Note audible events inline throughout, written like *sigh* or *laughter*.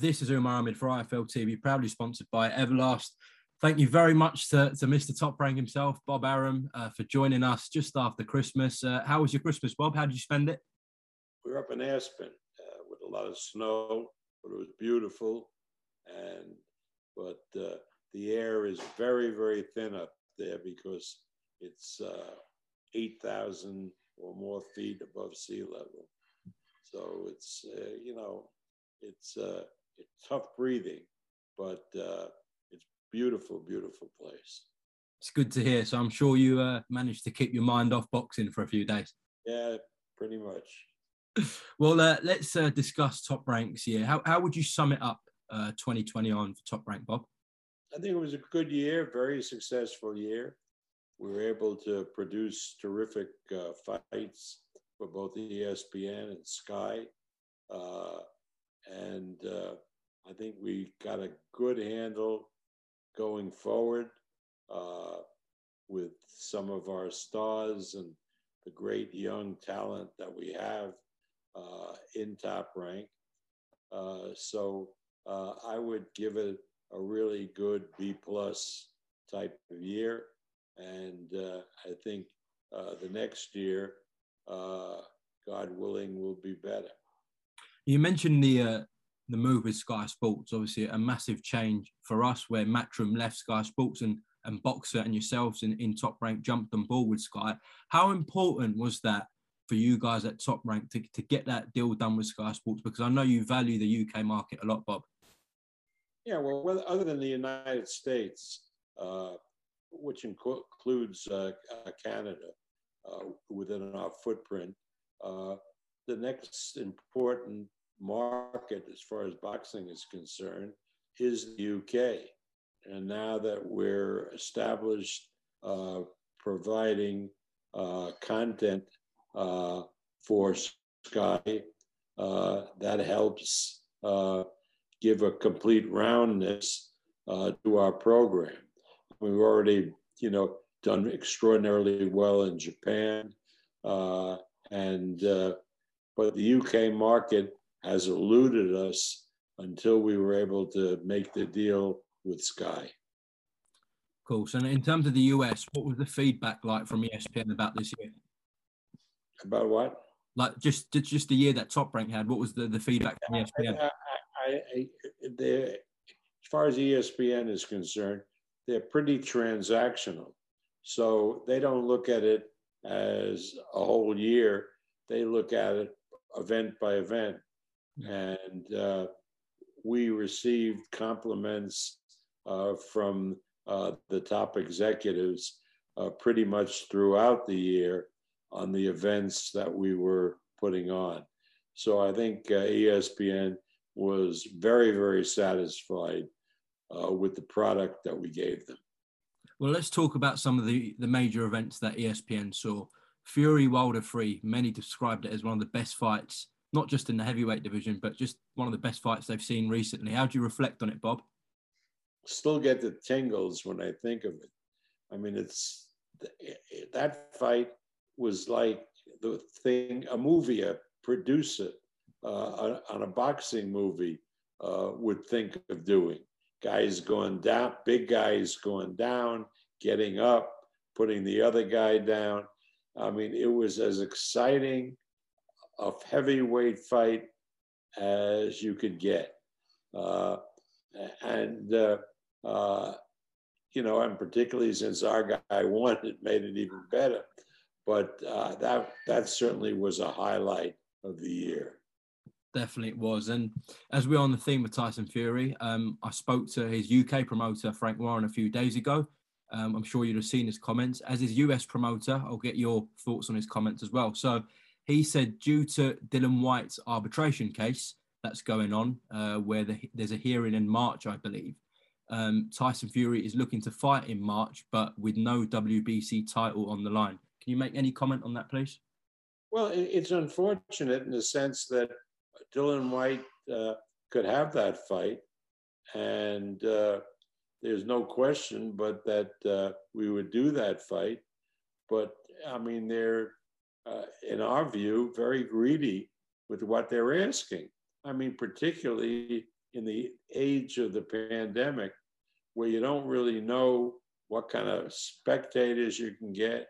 This is Umar Ahmed for IFL TV, proudly sponsored by Everlast. Thank you very much to, to Mr. Top Rank himself, Bob Arum, uh, for joining us just after Christmas. Uh, how was your Christmas, Bob? How did you spend it? We were up in Aspen uh, with a lot of snow, but it was beautiful. And but uh, the air is very, very thin up there because it's uh, 8,000 or more feet above sea level. So it's, uh, you know, it's, uh, it's tough breathing, but uh, it's beautiful, beautiful place. It's good to hear. So I'm sure you uh, managed to keep your mind off boxing for a few days. Yeah, pretty much. *laughs* Well, uh, let's uh, discuss top ranks here. How, how would you sum it up uh, 2020 on for top rank, Bob? I think it was a good year, very successful year. We were able to produce terrific uh, fights for both ESPN and Sky. Uh, and uh, I think we got a good handle going forward uh, with some of our stars and the great young talent that we have uh, in top rank. Uh, so I would give it a really good B plus type of year. And uh, I think uh, the next year, uh, God willing, will be better. You mentioned the uh, the move with Sky Sports, obviously a massive change for us where Matchroom left Sky Sports and, and Boxxer and yourselves in, in top rank jumped on board with Sky. How important was that for you guys at top rank to, to get that deal done with Sky Sports? Because I know you value the UK market a lot, Bob. Yeah, well, other than the United States, uh, which includes uh, uh, Canada uh, within our footprint, uh, the next important market as far as boxing is concerned is the UK. And now that we're established uh, providing content for Sky, that helps give a complete roundness uh, to our program. We've already, you know, done extraordinarily well in Japan, uh, and uh, but the UK market has eluded us until we were able to make the deal with Sky. Cool. So, in terms of the US, what was the feedback like from ESPN about this year? About what? Like just just the year that Top Rank had. What was the, the feedback from ESPN? I, I, I, as far as ESPN is concerned, they're pretty transactional. So they don't look at it as a whole year. They look at it event by event. And uh, we received compliments uh, from uh, the top executives uh, pretty much throughout the year on the events that we were putting on. So I think uh, ESPN was very, very satisfied uh, with the product that we gave them. Well, let's talk about some of the, the major events that ESPN saw. Fury Wilder 3, many described it as one of the best fights, not just in the heavyweight division, but just one of the best fights they've seen recently. How do you reflect on it, Bob? Still get the tingles when I think of it. I mean, it's that fight was like the thing, a movie, a producer uh, on a boxing movie uh, would think of doing. Guys going down, big guys going down, getting up, putting the other guy down. I mean, it was as exciting a heavyweight fight as you could get. Uh, and, uh, uh, you know, and particularly since our guy won, it made it even better. But uh, that, that certainly was a highlight of the year definitely it was. And as we're on the theme of Tyson Fury, um, I spoke to his UK promoter, Frank Warren, a few days ago. Um, I'm sure you'd have seen his comments. As his US promoter, I'll get your thoughts on his comments as well. So he said, due to Dillian Whyte's arbitration case that's going on, uh, where the, there's a hearing in March, I believe, um, Tyson Fury is looking to fight in March, but with no WBC title on the line. Can you make any comment on that, please? Well, it's unfortunate in the sense that Dillian Whyte uh, could have that fight, and uh, there's no question but that uh, we would do that fight. But I mean, they're, uh, in our view, very greedy with what they're asking. I mean, particularly in the age of the pandemic, where you don't really know what kind of spectators you can get,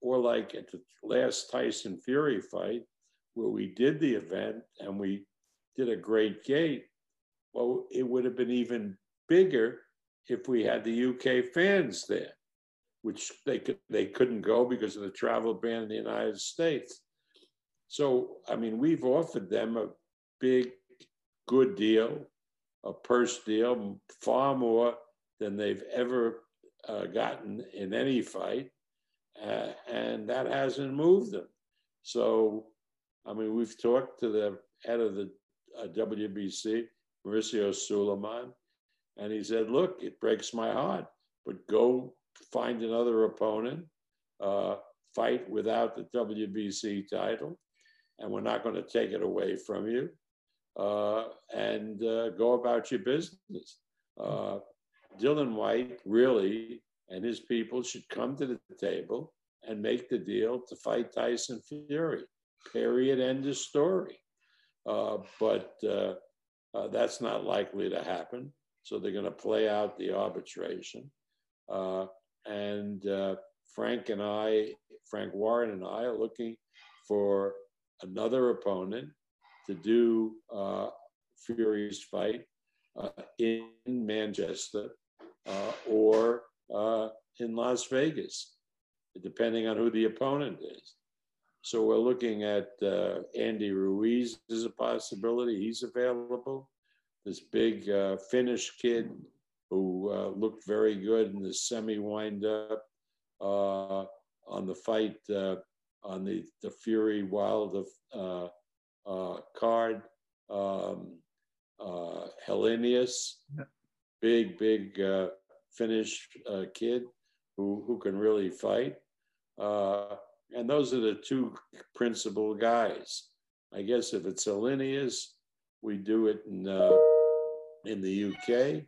or like at the last Tyson Fury fight, where we did the event and we did a great gate. Well, it would have been even bigger if we had the UK fans there, which they could they couldn't go because of the travel ban in the United States. So, I mean, we've offered them a big, good deal, a purse deal, far more than they've ever uh, gotten in any fight. Uh, and that hasn't moved them. So, I mean, we've talked to the head of the uh, WBC, Mauricio Sulaiman, and he said, Look, it breaks my heart, but go find another opponent, uh, fight without the WBC title, and we're not going to take it away from you, uh, and uh, go about your business. Uh, Dillian Whyte really and his people should come to the table and make the deal to fight Tyson Fury. Period. End of story. Uh, but uh, that's not likely to happen. So they're going to play out the arbitration. Uh, and uh, Frank and I, Frank Warren and I, are looking for another opponent to do uh, Fury's fight in Manchester or in Las Vegas, depending on who the opponent is. So we're looking at uh, Andy Ruiz as a possibility. He's available. This big uh, Finnish kid who uh, looked very good in the semi windup uh, on the fight uh, on the, the Fury Wild uh, card. Um, Helenius, big, big Finnish kid who, who can really fight. Uh, and those are the two principal guys. I guess if it's Helenius, we do it in, uh, in the UK.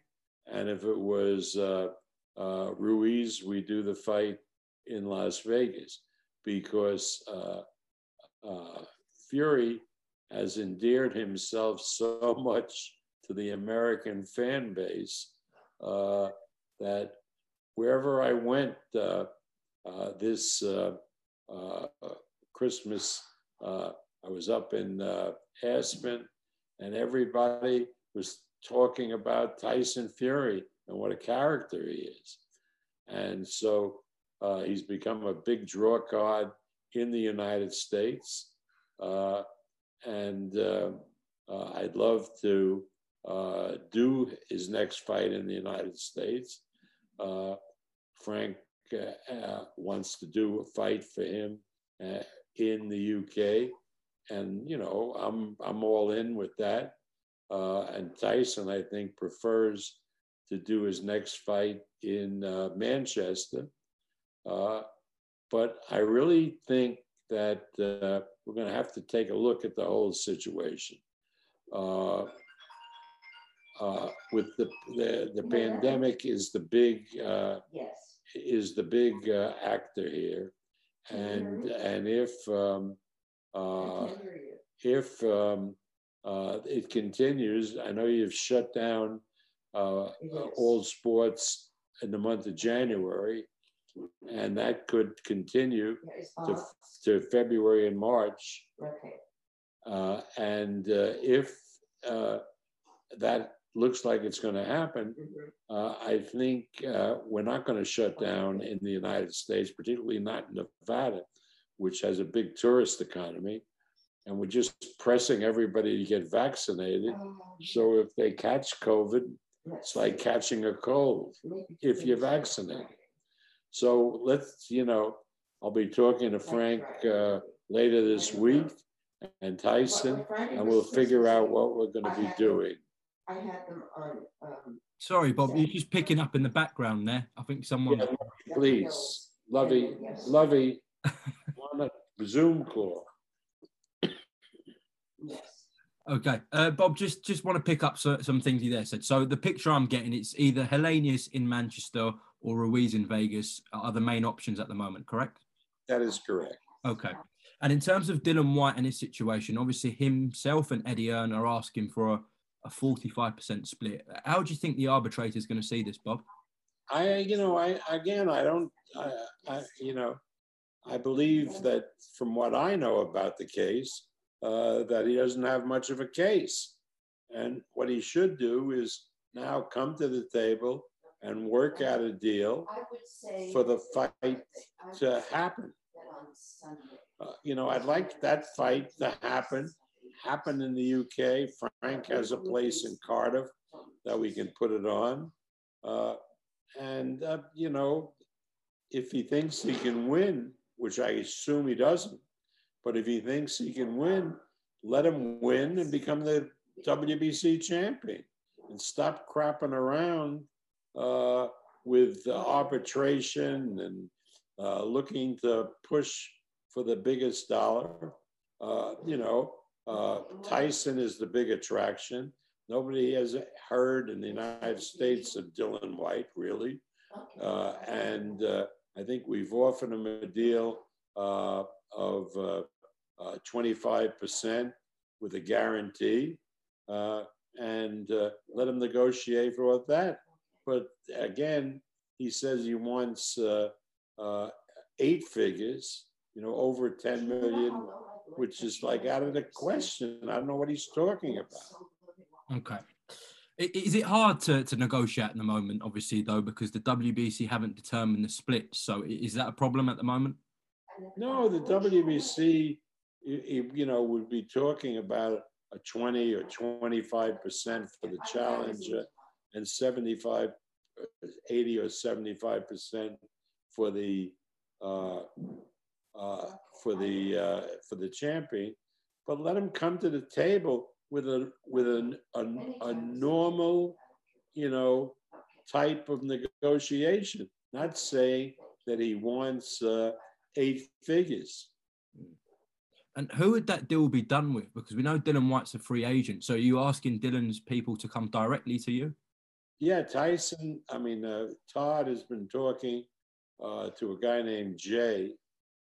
And if it was uh, uh, Ruiz, we do the fight in Las Vegas because uh, uh, Fury has endeared himself so *laughs* much to the American fan base uh, that wherever I went this Christmas, I was up in Aspen, and everybody was talking about Tyson Fury and what a character he is. And so he's become a big draw card in the United States. and I'd love to uh, do his next fight in the United States. Uh, Frank uh, uh, wants to do a fight for him uh, in the UK, and you know I'm I'm all in with that. Uh, and Tyson, I think, prefers to do his next fight in Manchester. but I really think that we're going to have to take a look at the whole situation. Uh, uh, with the the, the yeah. pandemic is the big uh, yes. is the big uh, actor here, and and if um, uh, if um, uh, it continues, I know you've shut down all sports in the month of January, and that could continue to, to February and March. Okay. and if that looks like it's going to happen, mm-hmm. uh, I think uh, we're not going to shut down in the United States, particularly not in Nevada, which has a big tourist economy. And we're just pressing everybody to get vaccinated. Oh, so if they catch COVID, it's like catching a cold if you're vaccinated. So let's, you know, I'll be talking to Frank uh, later this week and Tyson, and we'll figure out what we're going to be doing. I had them on. Um, Sorry, Bob, you're just picking up in the background there. I think someone. Yeah, please, Lovey, yes. Lovey, *laughs* on a Zoom call. Yes. Okay, uh, Bob, just just want to pick up so, some things you there said. So the picture I'm getting, it's either Helenius in Manchester or Ruiz in Vegas are the main options at the moment, correct? That is correct. Okay. And in terms of Dillian Whyte and his situation, obviously himself and Eddie Hearn are asking for a a 45% split. How do you think the arbitrator is going to see this, Bob? I, you know, I again, I don't, I, I, you know, I believe that from what I know about the case, uh, that he doesn't have much of a case, and what he should do is now come to the table and work out a deal for the fight to happen. Uh, you know, I'd like that fight to happen, happen in the UK. Frank has a place in Cardiff that we can put it on. Uh, and, uh, you know, if he thinks he can win, which I assume he doesn't, but if he thinks he can win, let him win and become the WBC champion and stop crapping around uh, with arbitration and uh, looking to push for the biggest dollar. Uh, you know, uh, Tyson is the big attraction. Nobody has heard in the United States of Dillian Whyte, really. Uh, and uh, I think we've offered him a deal of 25% with a guarantee and let him negotiate for that. But again, he says he wants uh, uh, eight figures, you know, over 10 million, which is like out of the question. I don't know what he's talking about. Okay. Is it hard to, to negotiate at the moment, obviously, though, because the WBC haven't determined the split? So is that a problem at the moment? No, the WBC, you know, would be talking about a 20 or 25% for the challenger and 75, 80 or 75 percent for the uh, uh, for the uh, for the champion, but let him come to the table with a with a, a, a normal, you know, type of negotiation. Not saying that he wants uh, eight figures. And who would that deal be done with? Because we know Dillian Whyte's a free agent. So are you asking Dillian's people to come directly to you? Yeah, Tyson. I mean, uh, Todd has been talking uh, to a guy named Jay.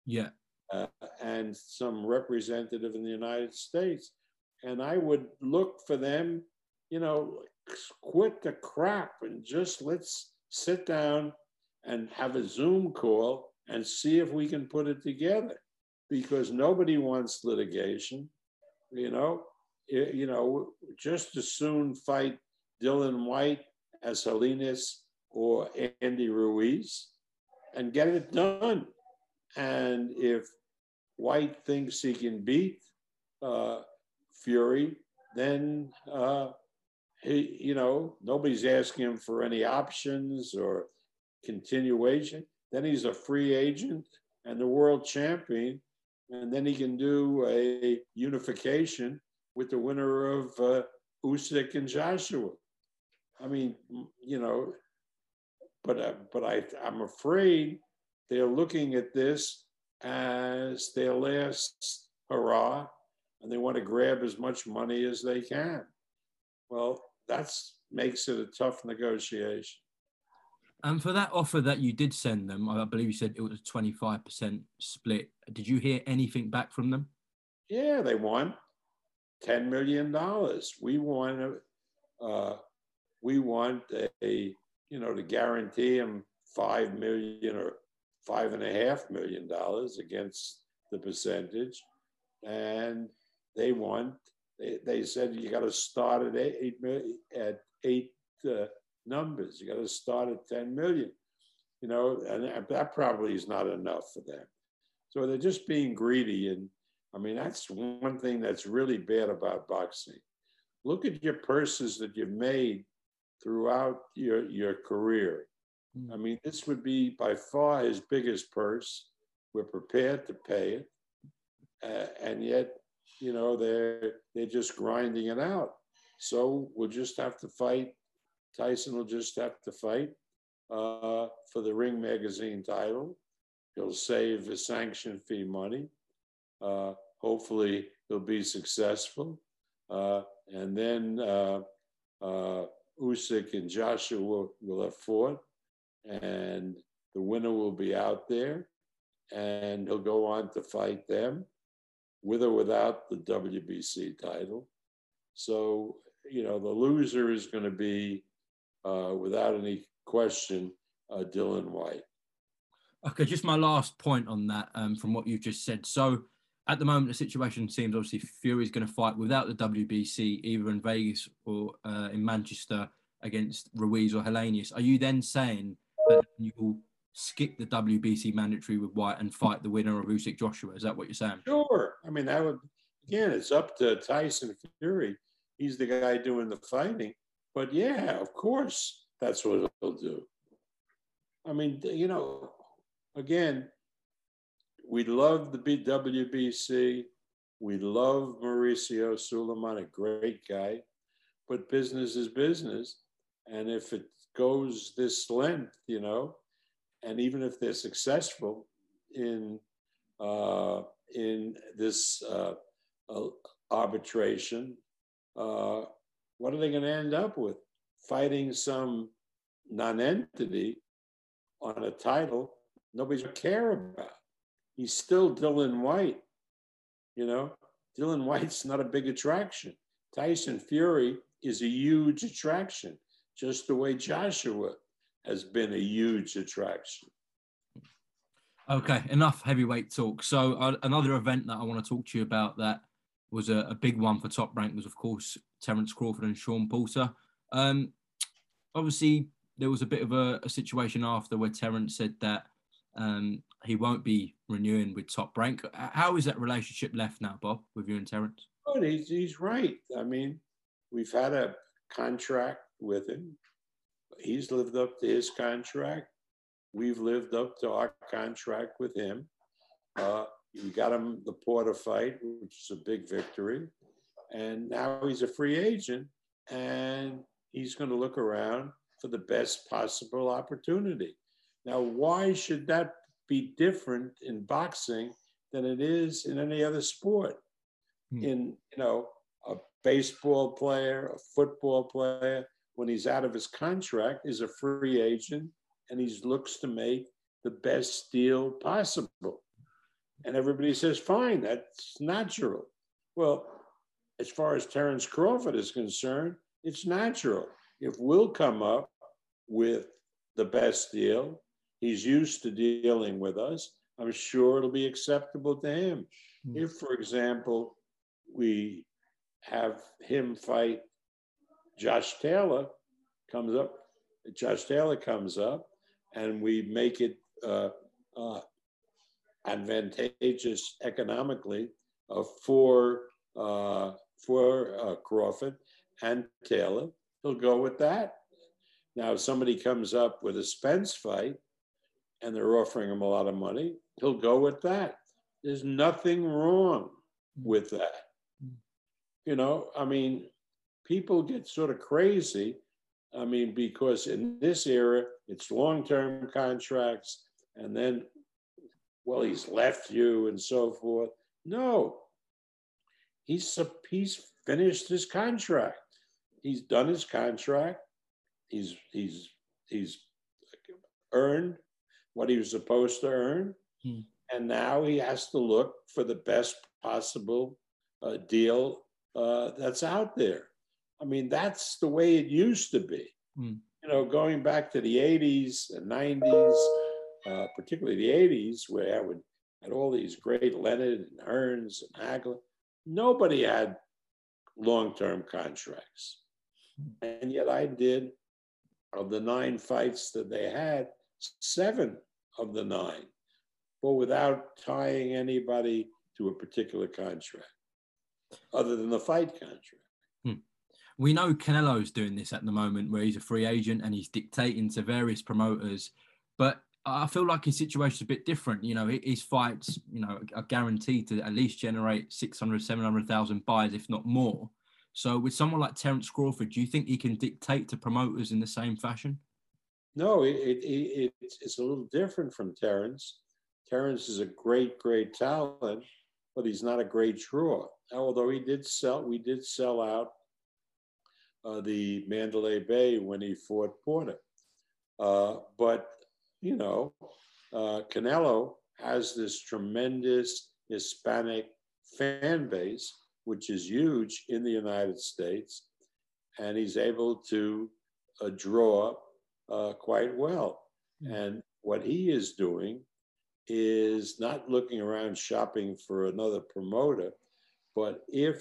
Yeah. Uh, and some representative in the United States. And I would look for them, you know, quit the crap and just let's sit down and have a Zoom call and see if we can put it together. Because nobody wants litigation, you know. You know, just as soon fight Dillian Whyte as Salinas or Andy Ruiz and get it done. And if Whyte thinks he can beat uh, Fury, then uh, he, you know, nobody's asking him for any options or continuation. Then he's a free agent and the world champion, and then he can do a unification with the winner of uh, Usyk and Joshua. I mean, you know, but uh, but I I'm afraid they're looking at this as their last hurrah, and they want to grab as much money as they can. Well, that's makes it a tough negotiation. And for that offer that you did send them, I believe you said it was a 25% split. Did you hear anything back from them? Yeah, they want $10 million. We want uh, we want a, you know, to guarantee them five million or five and a half million dollars against the percentage. And they want, they, they said you got to start at eight, at eight uh, numbers. You got to start at 10 million, you know, and that probably is not enough for them. So they're just being greedy. And I mean, that's one thing that's really bad about boxing. Look at your purses that you've made throughout your, your career. Mm. I mean, this would be by far his biggest purse. We're prepared to pay it. Uh, and yet, you know, they're, they're just grinding it out. So we'll just have to fight. Tyson will just have to fight uh, for the Ring Magazine title. He'll save his sanction fee money. Uh, hopefully, he'll be successful. Uh, and then uh, uh, Usyk and Joshua will, will have fought, and the winner will be out there, and he'll go on to fight them, with or without the WBC title. So you know, the loser is going to be, uh, without any question, uh, Dillian Whyte. Okay, just my last point on that um, from what you've just said. So, at the moment, the situation seems obviously Fury's going to fight without the WBC, either in Vegas or uh, in Manchester against Ruiz or Helenius. Are you then saying that you will skip the WBC mandatory with Whyte and fight the winner of Usyk Joshua? Is that what you're saying? Sure. I mean, that would again, it's up to Tyson Fury. He's the guy doing the fighting. But yeah, of course, that's what he'll do. I mean, you know, again, we love the WBC. We love Mauricio Sulaiman, a great guy, but business is business. And if it goes this length, you know, and even if they're successful in uh, in this uh, uh, arbitration, uh, what are they going to end up with? Fighting some nonentity on a title nobody's going to care about. He's still Dillian Whyte. You know, Dillian Whyte's *laughs* not a big attraction. Tyson Fury is a huge attraction, just the way Joshua has been a huge attraction. Okay, enough heavyweight talk. So uh, another event that I want to talk to you about that was a, a, big one for Top Rank was, of course, Terence Crawford and Sean Porter. Um, obviously, there was a bit of a, a, situation after where Terence said that um, he won't be renewing with Top Rank. How is that relationship left now, Bob, with you and Terence? Oh, he's, he's right. I mean, we've had a contract with him. He's lived up to his contract. We've lived up to our contract with him. Uh, we got him the Porter fight, which is a big victory. And now he's a free agent and he's going to look around for the best possible opportunity. Now, why should that be different in boxing than it is in any other sport? Hmm. In, you know, a baseball player, a football player, when he's out of his contract, is a free agent and he looks to make the best deal possible. And everybody says, fine, that's natural. Well, as far as Terence Crawford is concerned, it's natural. If we'll come up with the best deal, he's used to dealing with us, I'm sure it'll be acceptable to him. Mm-hmm. If, for example, we have him fight Josh Taylor, comes up, Josh Taylor comes up, and we make it uh, uh, advantageous economically uh, for uh, for uh, Crawford and Taylor, he'll go with that. Now, if somebody comes up with a Spence fight and they're offering him a lot of money, he'll go with that. There's nothing wrong with that. You know, I mean, people get sort of crazy. I mean, because in this era, it's long term contracts, and then well, he's left you and so forth. No, he's, he's finished his contract. He's done his contract. He's, he's, he's earned what he was supposed to earn. Hmm. And now he has to look for the best possible uh, deal uh, that's out there. I mean, that's the way it used to be. Hmm. You know, going back to the 80s and 90s, uh, particularly the 80s, where I would had all these great Leonard and Hearns and Hagler. Nobody had long-term contracts. And yet I did, of the nine fights that they had, seven of the nine, but without tying anybody to a particular contract, other than the fight contract. Hmm. We know Canelo's doing this at the moment, where he's a free agent and he's dictating to various promoters. But I feel like his situation is a bit different. You know, his fights, you know, are guaranteed to at least generate 600, 700,000 buys, if not more. So with someone like Terence Crawford, do you think he can dictate to promoters in the same fashion? No, it, it, it, it's a little different from Terence. Terence is a great, great talent, but he's not a great draw. Although he did sell, we did sell out uh, the Mandalay Bay when he fought Porter. Uh, but you know, uh, Canelo has this tremendous Hispanic fan base, which is huge in the United States. and he's able to uh, draw uh, quite well. Mm. And what he is doing is not looking around shopping for another promoter, but if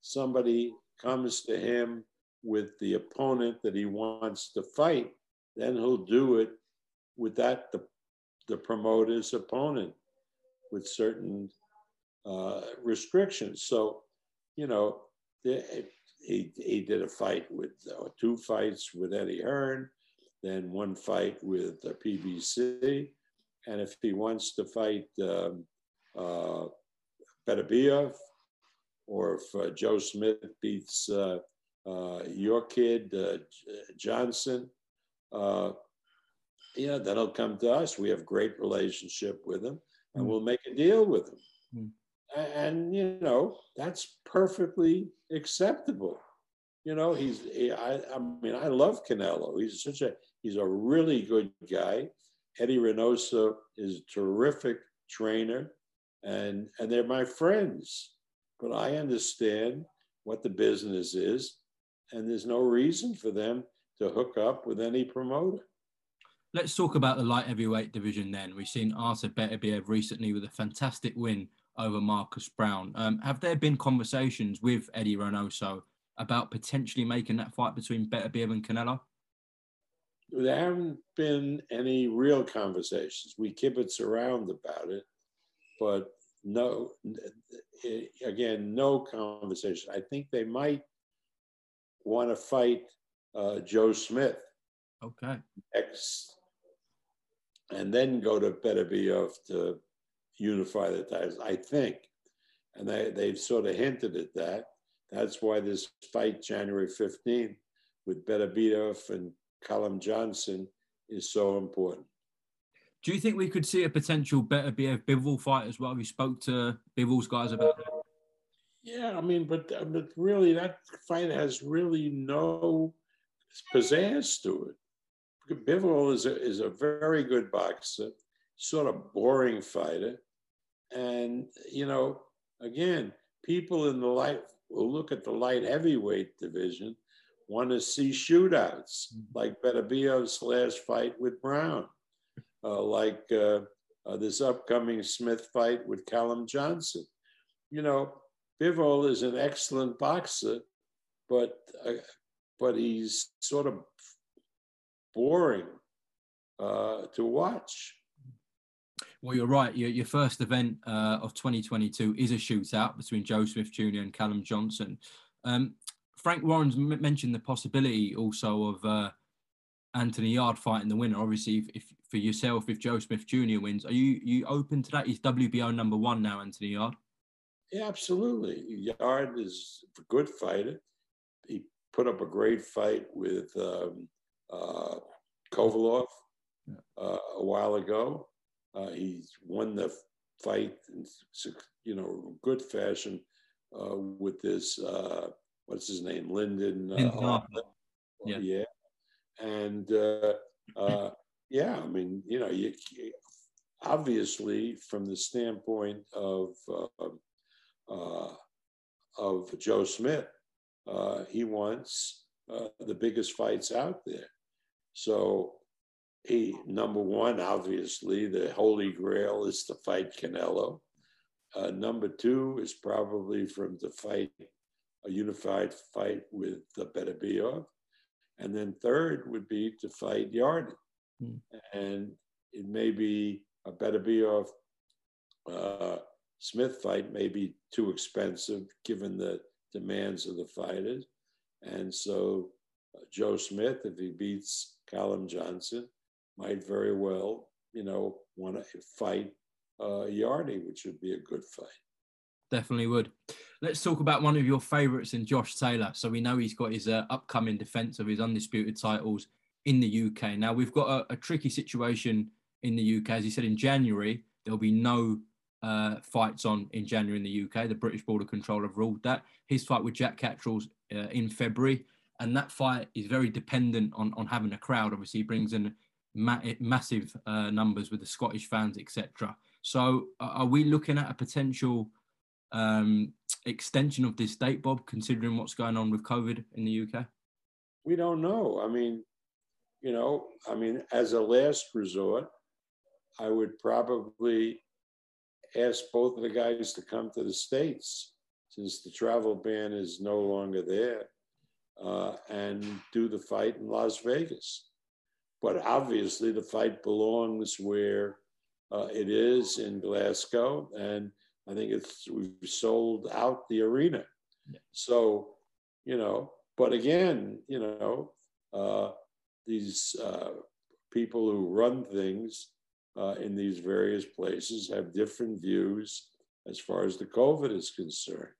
somebody comes to him with the opponent that he wants to fight, then he'll do it with that the, the promoter's opponent with certain uh, restrictions. So, you know, he, he did a fight with uh, two fights with Eddie Hearn, then one fight with the PBC. And if he wants to fight um, uh, Beterbiev, or if uh, Joe Smith beats uh, uh, your kid, uh, Johnson, uh, yeah, then he'll come to us. We have great relationship with him, and mm. we'll make a deal with him. Mm. And, you know, that's perfectly acceptable. You know, he's, he, I, I mean, I love Canelo. He's such a, he's a really good guy. Eddie Reynoso is a terrific trainer, and, and they're my friends. But I understand what the business is, and there's no reason for them to hook up with any promoter. Let's talk about the light heavyweight division then. We've seen Artur Beterbiev recently with a fantastic win over Marcus Browne. Um, have there been conversations with Eddie Reynoso about potentially making that fight between Beterbiev and Canelo? There haven't been any real conversations. We kibitz around about it, but no, again, no conversation. I think they might want to fight uh, Joe Smith. Okay. And then go to Beterbiev to unify the titles, I think. And they, they've sort of hinted at that. That's why this fight, January 15th, with Beterbiev and Callum Johnson is so important. Do you think we could see a potential Beterbiev Bivol fight as well? You spoke to Bivol's guys about that. Yeah, I mean, but but really, that fight has really no pizzazz to it. Bivol is a, is a very good boxer, sort of boring fighter, and you know, again, people in the light will look at the light heavyweight division, want to see shootouts mm-hmm. like Beterbiev's last fight with Browne, uh, like uh, uh, this upcoming Smith fight with Callum Johnson. You know, Bivol is an excellent boxer, but uh, but he's sort of boring uh, to watch. Well, you're right. Your, your first event uh, of 2022 is a shootout between Joe Smith Jr. and Callum Johnson. Um, Frank Warren's m- mentioned the possibility also of uh, Anthony Yarde fighting the winner. Obviously, if, if, for yourself, if Joe Smith Jr. wins, are you you open to that? He's WBO number one now, Anthony Yarde. Yeah, absolutely. Yarde is a good fighter. He put up a great fight with um, uh, Kovalev uh, a while ago. Uh, he's won the fight in you know good fashion uh, with this uh, what's his name Lyndon. Uh, yeah. yeah, and *laughs* yeah, I mean you know you obviously from the standpoint of uh, of Joe Smith. Uh, he wants uh, the biggest fights out there. So he number one, obviously, the holy grail is to fight Canelo. Uh, number two is probably from to fight a unified fight with the Beterbiev. And then third would be to fight Yarden. Mm. And it may be a Beterbiev uh, Smith fight may be too expensive given the demands of the fighters. And so uh, Joe Smith, if he beats Callum Johnson, might very well, you know, want to fight uh, Yarde, which would be a good fight. Definitely would. Let's talk about one of your favourites in Josh Taylor. So we know he's got his uh, upcoming defence of his undisputed titles in the UK. Now we've got a, a tricky situation in the UK. As you said in January, there'll be no uh, fights on in January in the UK. The British Border Control have ruled that. His fight with Jack Catterall's uh, in February, and that fight is very dependent on, on having a crowd. Obviously, he brings in ma- massive uh, numbers with the Scottish fans, etc. So, are we looking at a potential um, extension of this date, Bob, considering what's going on with COVID in the UK? We don't know. I mean, you know, I mean, as a last resort, I would probably ask both of the guys to come to the States since the travel ban is no longer there uh, and do the fight in Las Vegas. But obviously, the fight belongs where uh, it is in Glasgow, and I think it's we've sold out the arena. Yeah. So, you know, but again, you know, uh, these uh, people who run things uh, in these various places have different views as far as the COVID is concerned.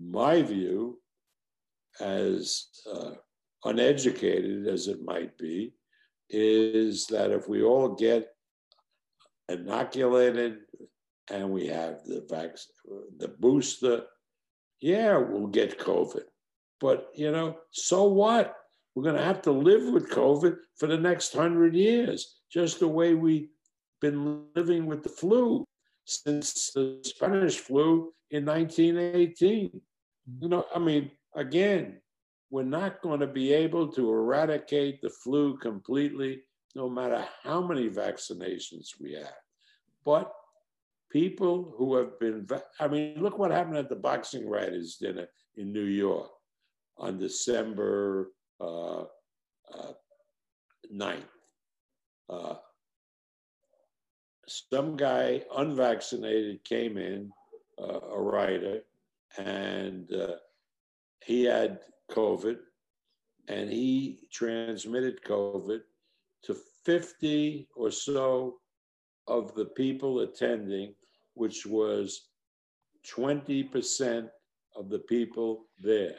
My view, as uh, uneducated as it might be, is that if we all get inoculated and we have the vaccine, the booster, yeah, we'll get COVID. But, you know, so what? We're going to have to live with COVID for the next hundred years, just the way we've been living with the flu since the Spanish flu in 1918. You know, I mean, again, we're not going to be able to eradicate the flu completely, no matter how many vaccinations we have. But people who have been, I mean, look what happened at the Boxing Writers Dinner in New York on December uh, uh, 9th. Uh, some guy unvaccinated came in, uh, a writer, and uh, he had COVID and he transmitted COVID to 50 or so of the people attending, which was 20% of the people there.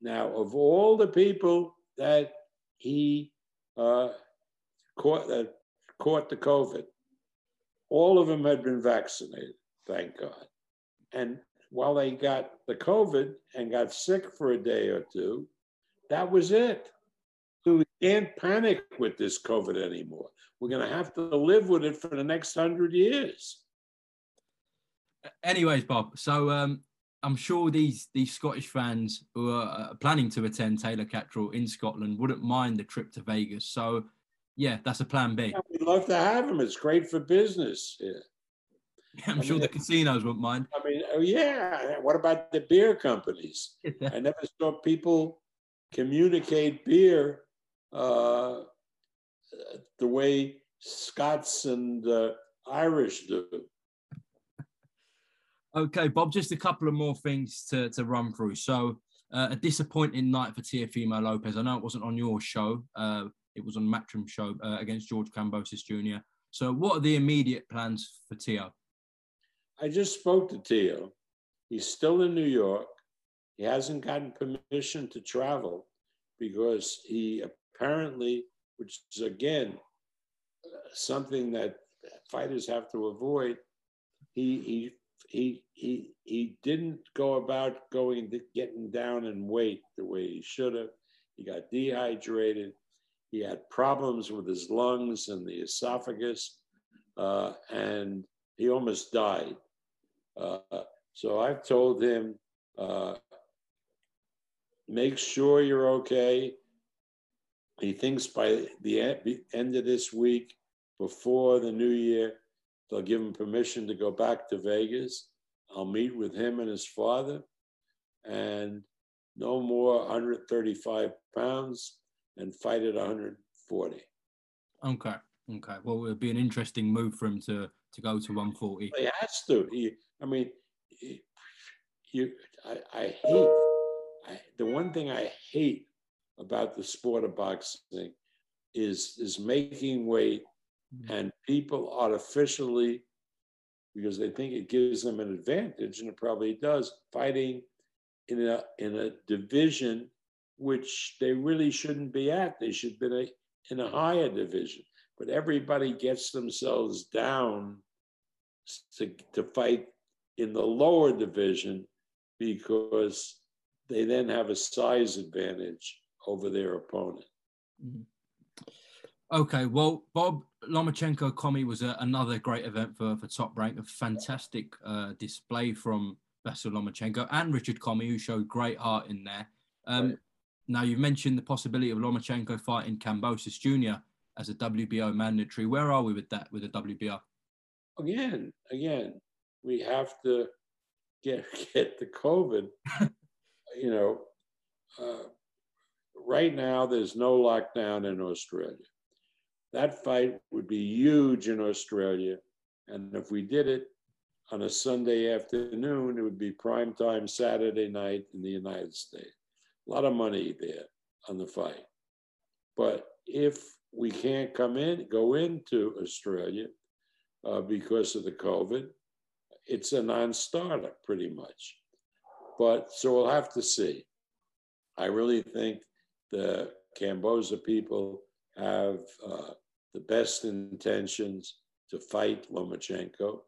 Now, of all the people that he uh, caught that caught the COVID, all of them had been vaccinated, thank God. And while they got the COVID and got sick for a day or two, that was it. So we can't panic with this COVID anymore. We're going to have to live with it for the next hundred years. Anyways, Bob. So um, I'm sure these these Scottish fans who are uh, planning to attend Taylor Catterall in Scotland wouldn't mind the trip to Vegas. So yeah, that's a plan B. Yeah, we'd love to have them. It's great for business. Yeah. *laughs* I'm I sure mean, the casinos won't mind. I mean, oh yeah. What about the beer companies? *laughs* I never saw people communicate beer uh, the way Scots and uh, Irish do. *laughs* Okay, Bob, just a couple of more things to, to run through. So, uh, a disappointing night for Teofimo Lopez. I know it wasn't on your show, uh, it was on Matchroom show uh, against George Kambosos Jr. So, what are the immediate plans for Teo? I just spoke to Teo. He's still in New York. He hasn't gotten permission to travel because he apparently, which is again something that fighters have to avoid, he he he he he didn't go about going getting down in weight the way he should have. He got dehydrated. He had problems with his lungs and the esophagus, uh, and he almost died. Uh, so I've told him, uh, make sure you're okay. He thinks by the end of this week, before the new year, they'll give him permission to go back to Vegas. I'll meet with him and his father, and no more 135 pounds and fight at 140. Okay. Okay. Well, it would be an interesting move for him to to go to 140. He has to. He, I mean, you, I, I hate. I, the one thing I hate about the sport of boxing is is making weight mm-hmm. and people artificially because they think it gives them an advantage and it probably does fighting in a in a division which they really shouldn't be at they should be in a, in a higher division but everybody gets themselves down to, to fight in the lower division because they then have a size advantage over their opponent. Mm-hmm. Okay, well, Bob Lomachenko Commey was a, another great event for, for Top Rank, a fantastic uh, display from Vasyl Lomachenko and Richard Commey, who showed great art in there. Um, right. Now, you've mentioned the possibility of Lomachenko fighting Kambosos Jr. as a WBO mandatory. Where are we with that, with the WBO? Again, again, we have to get, *laughs* get the COVID. *laughs* you know, uh, right now, there's no lockdown in Australia. That fight would be huge in Australia. And if we did it on a Sunday afternoon, it would be prime time Saturday night in the United States. A lot of money there on the fight. But if we can't come in, go into Australia uh, because of the COVID, it's a non starter pretty much. But so we'll have to see. I really think the Kambosos people have uh, the best intentions to fight Lomachenko,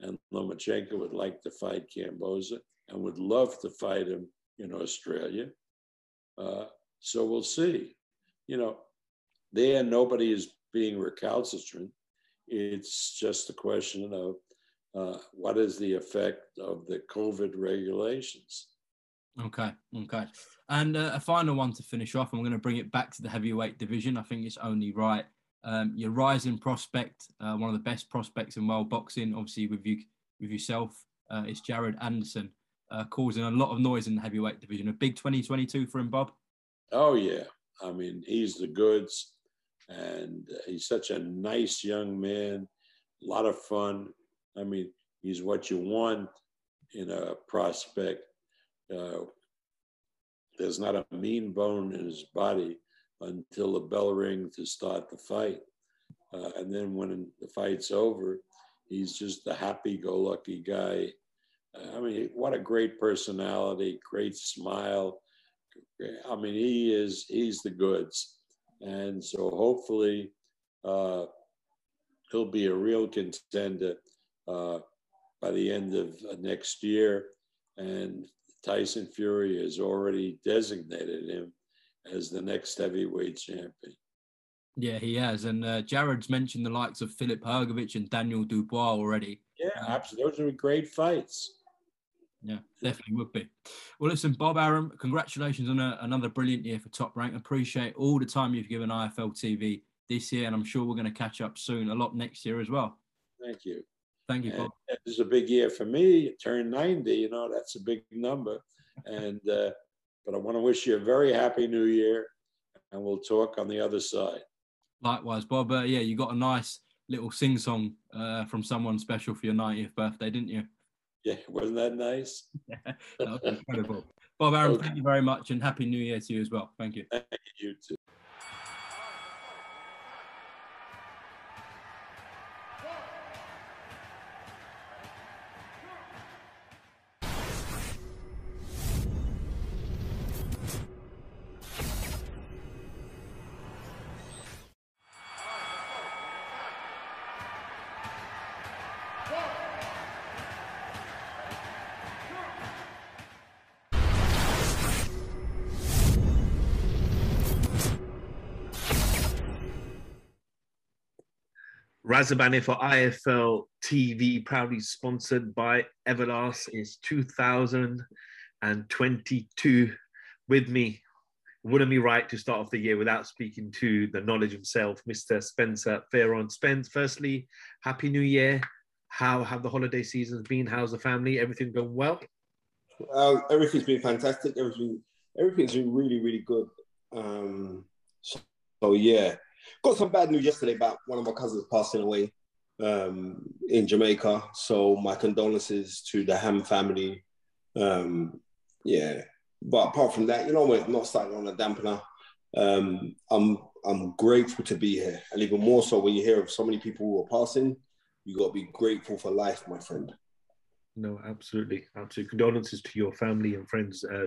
and Lomachenko would like to fight Kambosos and would love to fight him in Australia. Uh, so we'll see. You know, there nobody is being recalcitrant. It's just a question of uh, what is the effect of the COVID regulations. Okay, okay. And uh, a final one to finish off. I'm going to bring it back to the heavyweight division. I think it's only right. Um, your rising prospect, uh, one of the best prospects in world boxing, obviously with you, with yourself, uh, is Jared Anderson, uh, causing a lot of noise in the heavyweight division. A big 2022 for him, Bob. Oh yeah, I mean he's the goods, and he's such a nice young man. A lot of fun. I mean, he's what you want in a prospect uh, there's not a mean bone in his body until the bell rings to start the fight. Uh, and then when the fight's over, he's just a happy-go-lucky guy. I mean, what a great personality, great smile. I mean, he is, he's the goods. And so hopefully uh, he'll be a real contender uh, by the end of next year. And Tyson Fury has already designated him as the next heavyweight champion. Yeah, he has. And uh, Jared's mentioned the likes of Filip Hrgovic and Daniel Dubois already. Yeah, uh, absolutely. Those are great fights. Yeah, definitely would be. Well, listen, Bob Arum, congratulations on a, another brilliant year for Top Rank. Appreciate all the time you've given IFL TV this year, and I'm sure we're going to catch up soon, a lot next year as well. Thank you. Thank you, Bob. This is a big year for me. Turn 90, you know, that's a big number. And, uh, but I want to wish you a very happy new year and we'll talk on the other side. Likewise, Bob. Uh, yeah, you got a nice little sing song uh, from someone special for your 90th birthday, didn't you? Yeah, wasn't that nice? yeah, *laughs* that was incredible. Bob Arum, okay. thank you very much and Happy New Year to you as well. Thank you. Thank you too. Razabani for IFL TV, proudly sponsored by Everlast, is 2022. With me, wouldn't be right to start off the year without speaking to the knowledge himself, Mr. Spencer Fearon. Spence, firstly, Happy New Year. How have the holiday seasons been? How's the family? Everything going well? Uh, everything's been fantastic. Everything, everything's been really, really good. Um, so yeah, got some bad news yesterday about one of my cousins passing away um, in Jamaica. So my condolences to the Ham family. Um, yeah, but apart from that, you know, we're not starting on a dampener. Um, I'm I'm grateful to be here, and even more so when you hear of so many people who are passing, you got to be grateful for life, my friend. No, absolutely, absolutely. Condolences to your family and friends. Uh,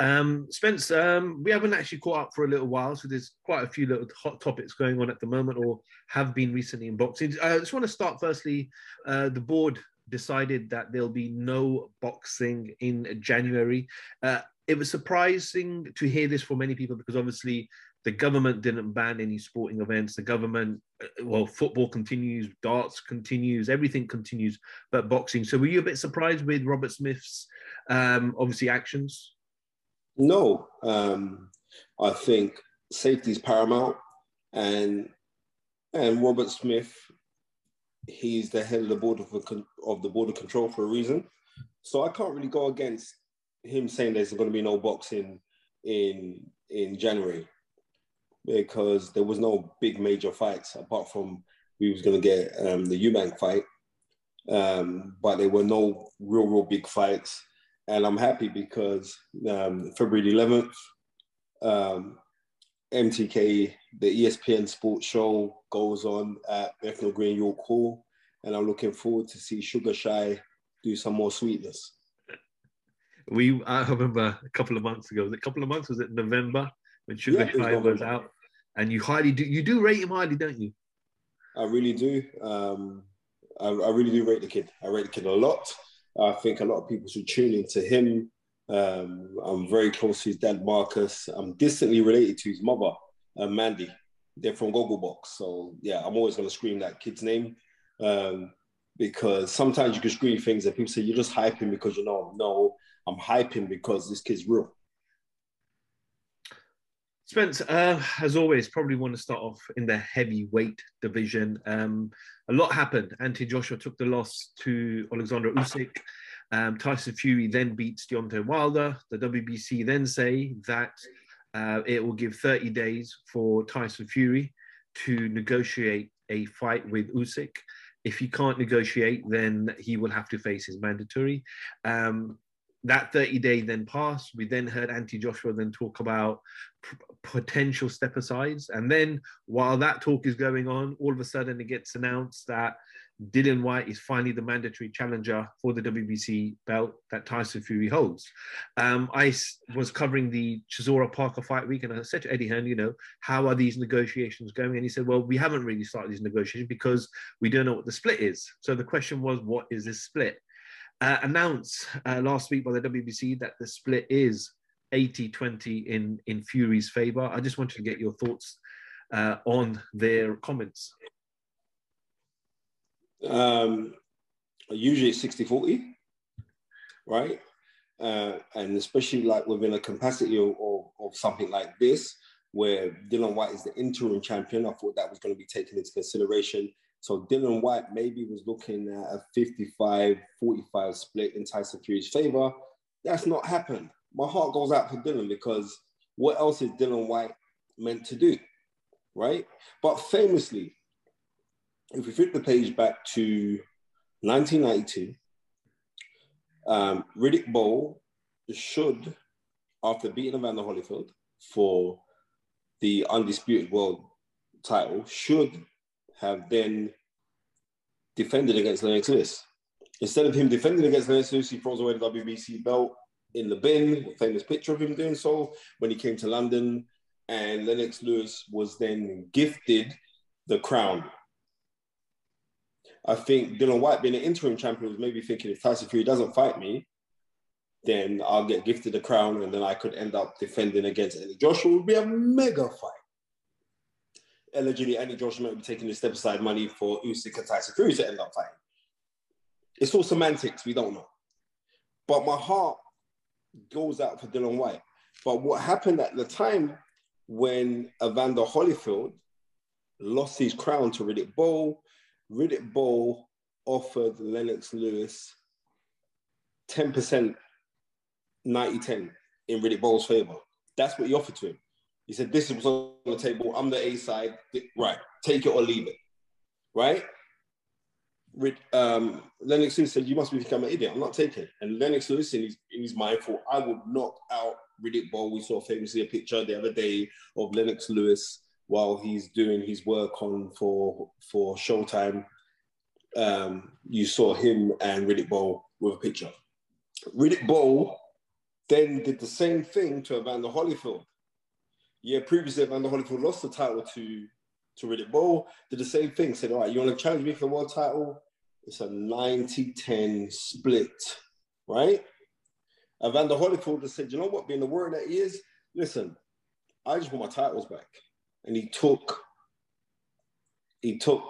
um, Spence, um, we haven't actually caught up for a little while, so there's quite a few little hot topics going on at the moment, or have been recently in boxing. Uh, I just want to start firstly. Uh, the board decided that there'll be no boxing in January. Uh, it was surprising to hear this for many people because obviously the government didn't ban any sporting events. The government, uh, well, football continues, darts continues, everything continues, but boxing. So were you a bit surprised with Robert Smith's um, obviously actions? No, um, I think safety is paramount, and and Robert Smith, he's the head of the board of, of the border control for a reason. So I can't really go against him saying there's going to be no boxing in in January because there was no big major fights apart from we was going to get um, the Eubank fight, um, but there were no real real big fights, and I'm happy because um, February 11th, um, MTK the ESPN Sports Show goes on at Bethnal Green York Hall, and I'm looking forward to see Sugar Shy do some more sweetness. We I remember a couple of months ago. Was it a couple of months? Was it November when Sugar yeah, Shy was out? And you highly do you do rate him highly, don't you? I really do. Um, I, I really do rate the kid. I rate the kid a lot. I think a lot of people should tune into him. Um, I'm very close to his dad, Marcus. I'm distantly related to his mother, uh, Mandy. They're from Gogglebox. So, yeah, I'm always going to scream that kid's name. Um, because sometimes you can scream things and people say you're just hyping because you know. No, I'm hyping because this kid's real. Spence, uh, as always, probably want to start off in the heavyweight division. Um, a lot happened. Anthony Joshua took the loss to Alexander Usyk. Um, Tyson Fury then beats Deontay Wilder. The WBC then say that uh, it will give 30 days for Tyson Fury to negotiate a fight with Usyk. If he can't negotiate, then he will have to face his mandatory. Um, that 30 day then passed. We then heard Anthony Joshua then talk about p- potential step asides. And then while that talk is going on, all of a sudden it gets announced that Dillian Whyte is finally the mandatory challenger for the WBC belt that Tyson Fury holds. Um, I was covering the Chisora Parker fight week, and I said to Eddie Hearn, you know, how are these negotiations going? And he said, well, we haven't really started these negotiations because we don't know what the split is. So the question was, what is this split? Uh, announced uh, last week by the WBC that the split is 80-20 in in Fury's favor. I just wanted to get your thoughts uh, on their comments. Um, usually it's 60 40, right? Uh, and especially like within a capacity of, of, of, something like this, where Dillian Whyte is the interim champion, I thought that was going to be taken into consideration. So Dillian Whyte maybe was looking at a 55 45 split in Tyson Fury's favor. That's not happened. My heart goes out for Dillian because what else is Dillian Whyte meant to do? Right? But famously, if we flip the page back to 1992, um, Riddick Bowe should, after beating Evander Holyfield for the undisputed world title, should have then defended against Lennox Lewis. Instead of him defending against Lennox Lewis, he throws away the WBC belt in the bin. famous picture of him doing so when he came to London, and Lennox Lewis was then gifted the crown I think Dillian Whyte being an interim champion was maybe thinking if Tyson Fury doesn't fight me, then I'll get gifted the crown and then I could end up defending against Andy Joshua. It would be a mega fight. Allegedly, Andy Joshua might be taking the step aside money for Usyk and Tyson Fury to end up fighting. It's all semantics, we don't know. But my heart goes out for Dillian Whyte. But what happened at the time when Evander Holyfield lost his crown to Riddick Bowe, Riddick Bowe offered Lennox Lewis 10% 90 10 in Riddick Bowe's favor. That's what he offered to him. He said, This is on the table. I'm the A side. Right. Take it or leave it. Right? Um, Lennox Lewis said, You must be become an idiot. I'm not taking it. And Lennox Lewis, in his, in his mind, thought, I would knock out Riddick Bowe. We saw famously a picture the other day of Lennox Lewis while he's doing his work on for for Showtime. Um, you saw him and Riddick Bowe with a picture. Riddick Bowe then did the same thing to Evander Holyfield. Yeah, previously Evander Holyfield lost the title to to Riddick Bowe, did the same thing, said, all right, you want to challenge me for the world title? It's a 90-10 split, right? Evander Holyfield just said, you know what, being the warrior that he is, listen, I just want my titles back. And he took he took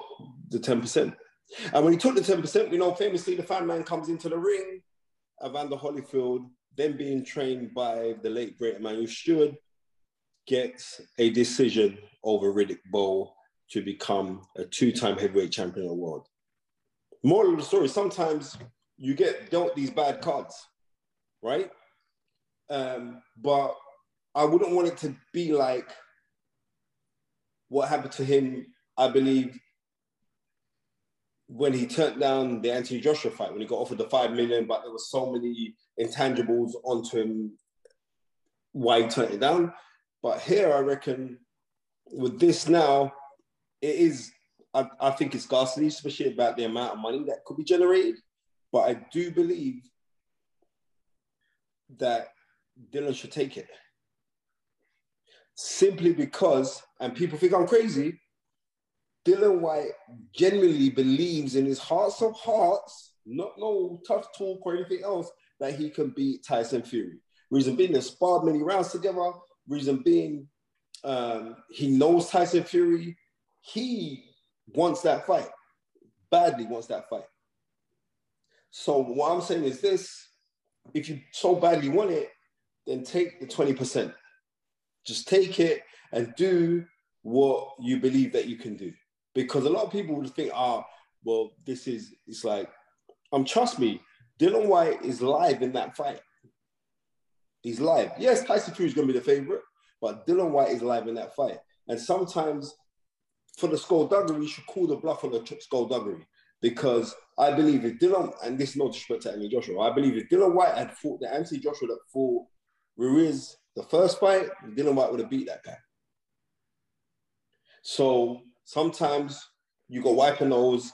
the 10%. And when he took the 10%, we know famously the fan man comes into the ring, Evander Holyfield, then being trained by the late great Emanuel Steward, gets a decision over Riddick Bowe to become a two-time heavyweight champion of the world. Moral of the story, sometimes you get dealt these bad cards, right? Um, but I wouldn't want it to be like what happened to him, I believe, when he turned down the Anthony Joshua fight, when he got offered the five million, but there was so many intangibles onto him why he turned it down. But here, I reckon with this now, it is, I, I think it's ghastly, especially about the amount of money that could be generated. But I do believe that Dillian should take it. Simply because, and people think I'm crazy, Dillian Whyte genuinely believes in his hearts of hearts, not no tough talk or anything else, that he can beat Tyson Fury. Reason being, they sparred many rounds together. Reason being, um, he knows Tyson Fury. He wants that fight, badly wants that fight. So what I'm saying is this: if you so badly want it, then take the 20%. Just take it and do what you believe that you can do. Because a lot of people would think, ah, oh, well, this is, it's like, um, trust me, Dillian Whyte is live in that fight. He's live. Yes, Tyson Fury is going to be the favorite, but Dillian Whyte is live in that fight. And sometimes for the skullduggery, you should call the bluff on the skullduggery because I believe if Dillian, and this is no disrespect to Anthony Joshua, I believe if Dillian Whyte had fought the Anthony Joshua that fought Ruiz the first fight, Dillian Whyte would have beat that guy. So sometimes you got wipe a nose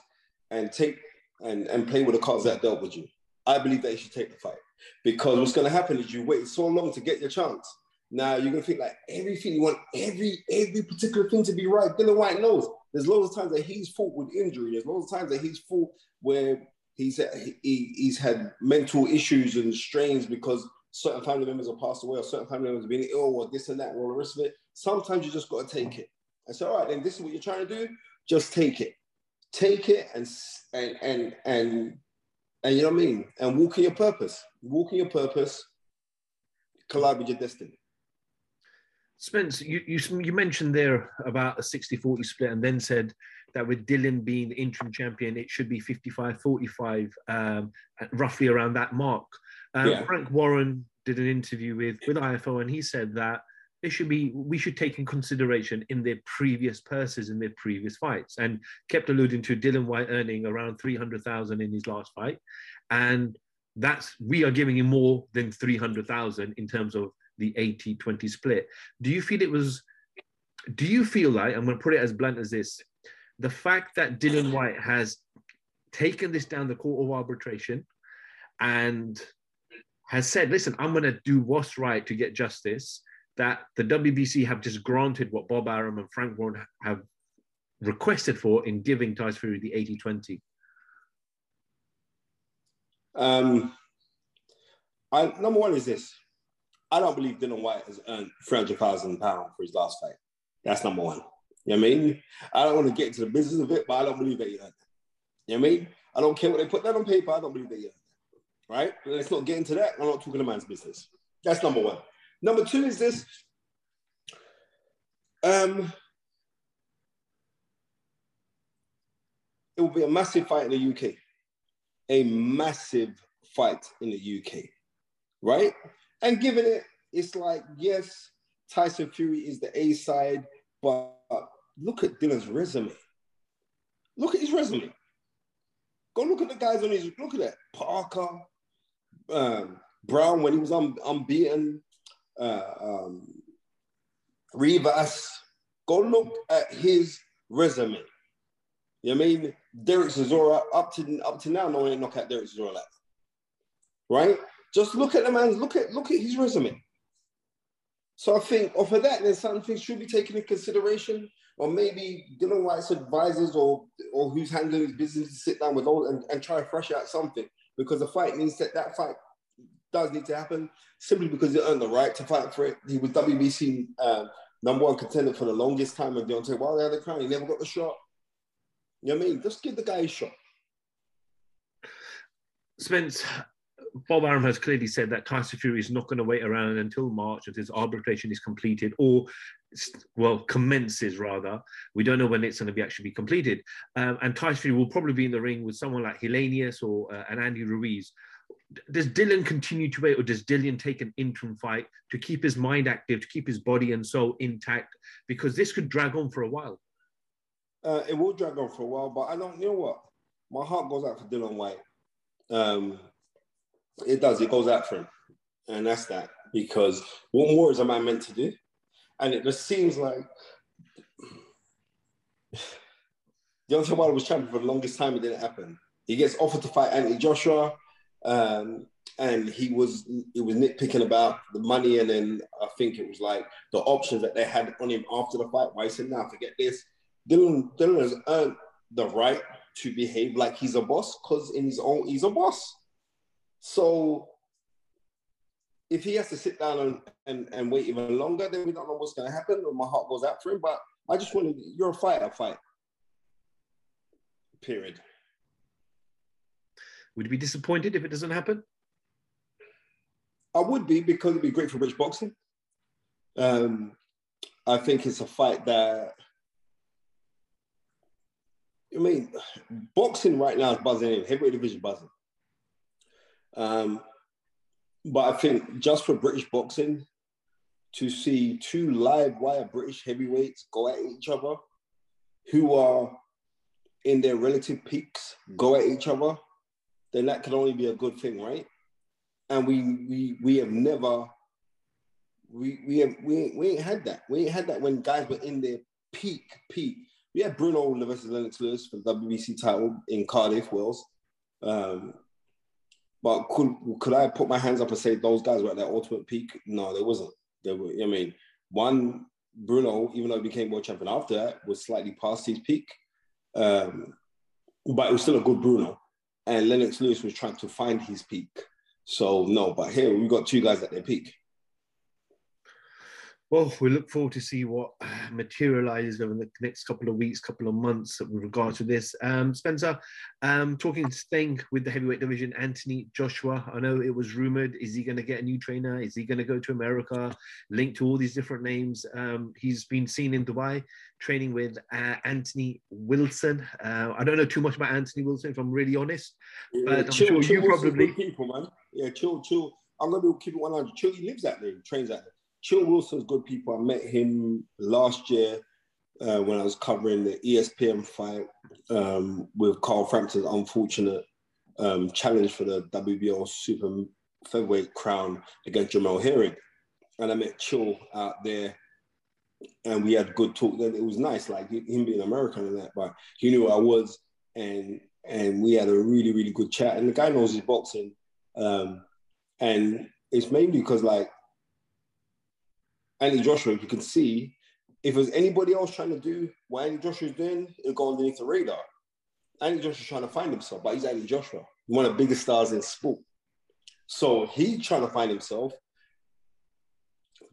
and take and, and play with the cards that dealt with you. I believe that you should take the fight because what's going to happen is you wait so long to get your chance. Now you're going to think like everything you want every every particular thing to be right. Dillian Whyte knows there's loads of times that he's fought with injury. There's loads of times that he's fought where he's he, he's had mental issues and strains because certain family members have passed away or certain family members have been oh, ill or this and that and all the rest of it. Sometimes you just got to take it. And say, all right, then this is what you're trying to do. Just take it. Take it and and and and and you know what I mean? And walk in your purpose. Walk in your purpose. Collide with your destiny. Spence, you, you, you mentioned there about a 60 40 split and then said that with Dillian being the interim champion, it should be 55 45, um, roughly around that mark. Um, yeah. Frank Warren did an interview with, with IFL and he said that it should be we should take in consideration in their previous purses in their previous fights. And kept alluding to Dillian Whyte earning around 300,000 in his last fight. And that's we are giving him more than 300,000 in terms of the 80 20 split. Do you feel it was, do you feel like, I'm going to put it as blunt as this, the fact that Dillian Whyte has taken this down the court of arbitration and has said, listen, I'm going to do what's right to get justice, that the WBC have just granted what Bob Arum and Frank Warren have requested for in giving Tyson Fury the 80 20? Um, I, number one is this I don't believe Dillian Whyte has earned three hundred thousand pounds for his last fight. That's number one. You know what I mean? I don't want to get into the business of it, but I don't believe that he earned. You know what I mean? I don't care what they put that on paper. I don't believe that he earned that. Right? Let's not get into that. I'm not talking a man's business. That's number one. Number two is this. Um, it will be a massive fight in the UK. A massive fight in the UK, right? And given it, it's like, yes, Tyson Fury is the A side, but look at Dillian's resume. Look at his resume. Go look at the guys on his, look at that. Parker, um, Browne when he was un, unbeaten, uh, um, Rivas. Go look at his resume. You know what I mean? Derek Chisora, up to up to now, no one ain't knock out Derek Chisora like. Right? Just look at the man, look at look at his resume. So I think off of that, there's some things should be taken into consideration, or maybe Dillian Whyte's advisors or or who's handling his business to sit down with all and, and try to fresh out something because the fight needs that that fight does need to happen simply because he earned the right to fight for it. He was WBC um, number one contender for the longest time, and Deontay Wilder had the crown. He never got the shot. You know what I mean? Just give the guy a shot. Spence, Bob Arum has clearly said that Tyson Fury is not going to wait around until March until his arbitration is completed or, well, commences rather. We don't know when it's going to be actually be completed. Um, and Tyson Fury will probably be in the ring with someone like Helenius or uh, an Andy Ruiz. Does Dillian continue to wait or does Dillian take an interim fight to keep his mind active, to keep his body and soul intact? Because this could drag on for a while. Uh, it will drag on for a while, but I don't, you know what? My heart goes out for Dillian Whyte. Um, it does. It goes out for him, and that's that. Because what more is a man meant to do? And it just seems like *sighs* Deontay Wilder was champion for the longest time. It didn't happen. He gets offered to fight Anthony Joshua, um, and he was it was nitpicking about the money, and then I think it was like the options that they had on him after the fight. Why he said, "Now forget this." Dillian Dillian has earned the right to behave like he's a boss because in his own he's a boss. So if he has to sit down and, and, and wait even longer, then we don't know what's going to happen. My heart goes out for him. But I just want to, you're a fighter, fight. Period. Would you be disappointed if it doesn't happen? I would be because it'd be great for British boxing. Um, I think it's a fight that. I mean, boxing right now is buzzing in, heavyweight division buzzing. Um, but I think just for British boxing, to see two live wire British heavyweights go at each other, who are in their relative peaks, go at each other, then that can only be a good thing, right? And we we we have never we we have we, we ain't had that. We ain't had that when guys were in their peak peak. We had Bruno versus Lennox Lewis for the WBC title in Cardiff, Wales. Um, but could could I put my hands up and say those guys were at their ultimate peak? No, they wasn't. They were. I mean, one Bruno, even though he became world champion after that, was slightly past his peak, um, but it was still a good Bruno. And Lennox Lewis was trying to find his peak. So no, but here we've got two guys at their peak well, we look forward to see what materializes over the next couple of weeks, couple of months with regard to this. Um, Spencer, um, talking staying with the heavyweight division, Anthony Joshua. I know it was rumored. Is he going to get a new trainer? Is he going to go to America? Linked to all these different names. Um, he's been seen in Dubai training with uh, Anthony Wilson. Uh, I don't know too much about Anthony Wilson, if I'm really honest, but I'm chill, sure chill you probably people, man. Yeah, chill, chill. I'm gonna keep it 100. Chill, he lives out there, trains out there. Chill Wilson's good people. I met him last year uh, when I was covering the ESPN fight um, with Carl Frampton's unfortunate um, challenge for the WBO super featherweight crown against Jamel Herring. And I met Chill out there and we had good talk. Then it was nice, like him being American and that, but he knew I was, and and we had a really really good chat. And the guy knows his boxing, um, and it's mainly because like Andy Joshua, you can see, if there's anybody else trying to do what Andy Joshua is doing, it'll go underneath the radar. Andy Joshua's trying to find himself, but he's Andy Joshua, one of the biggest stars in sport. So he's trying to find himself.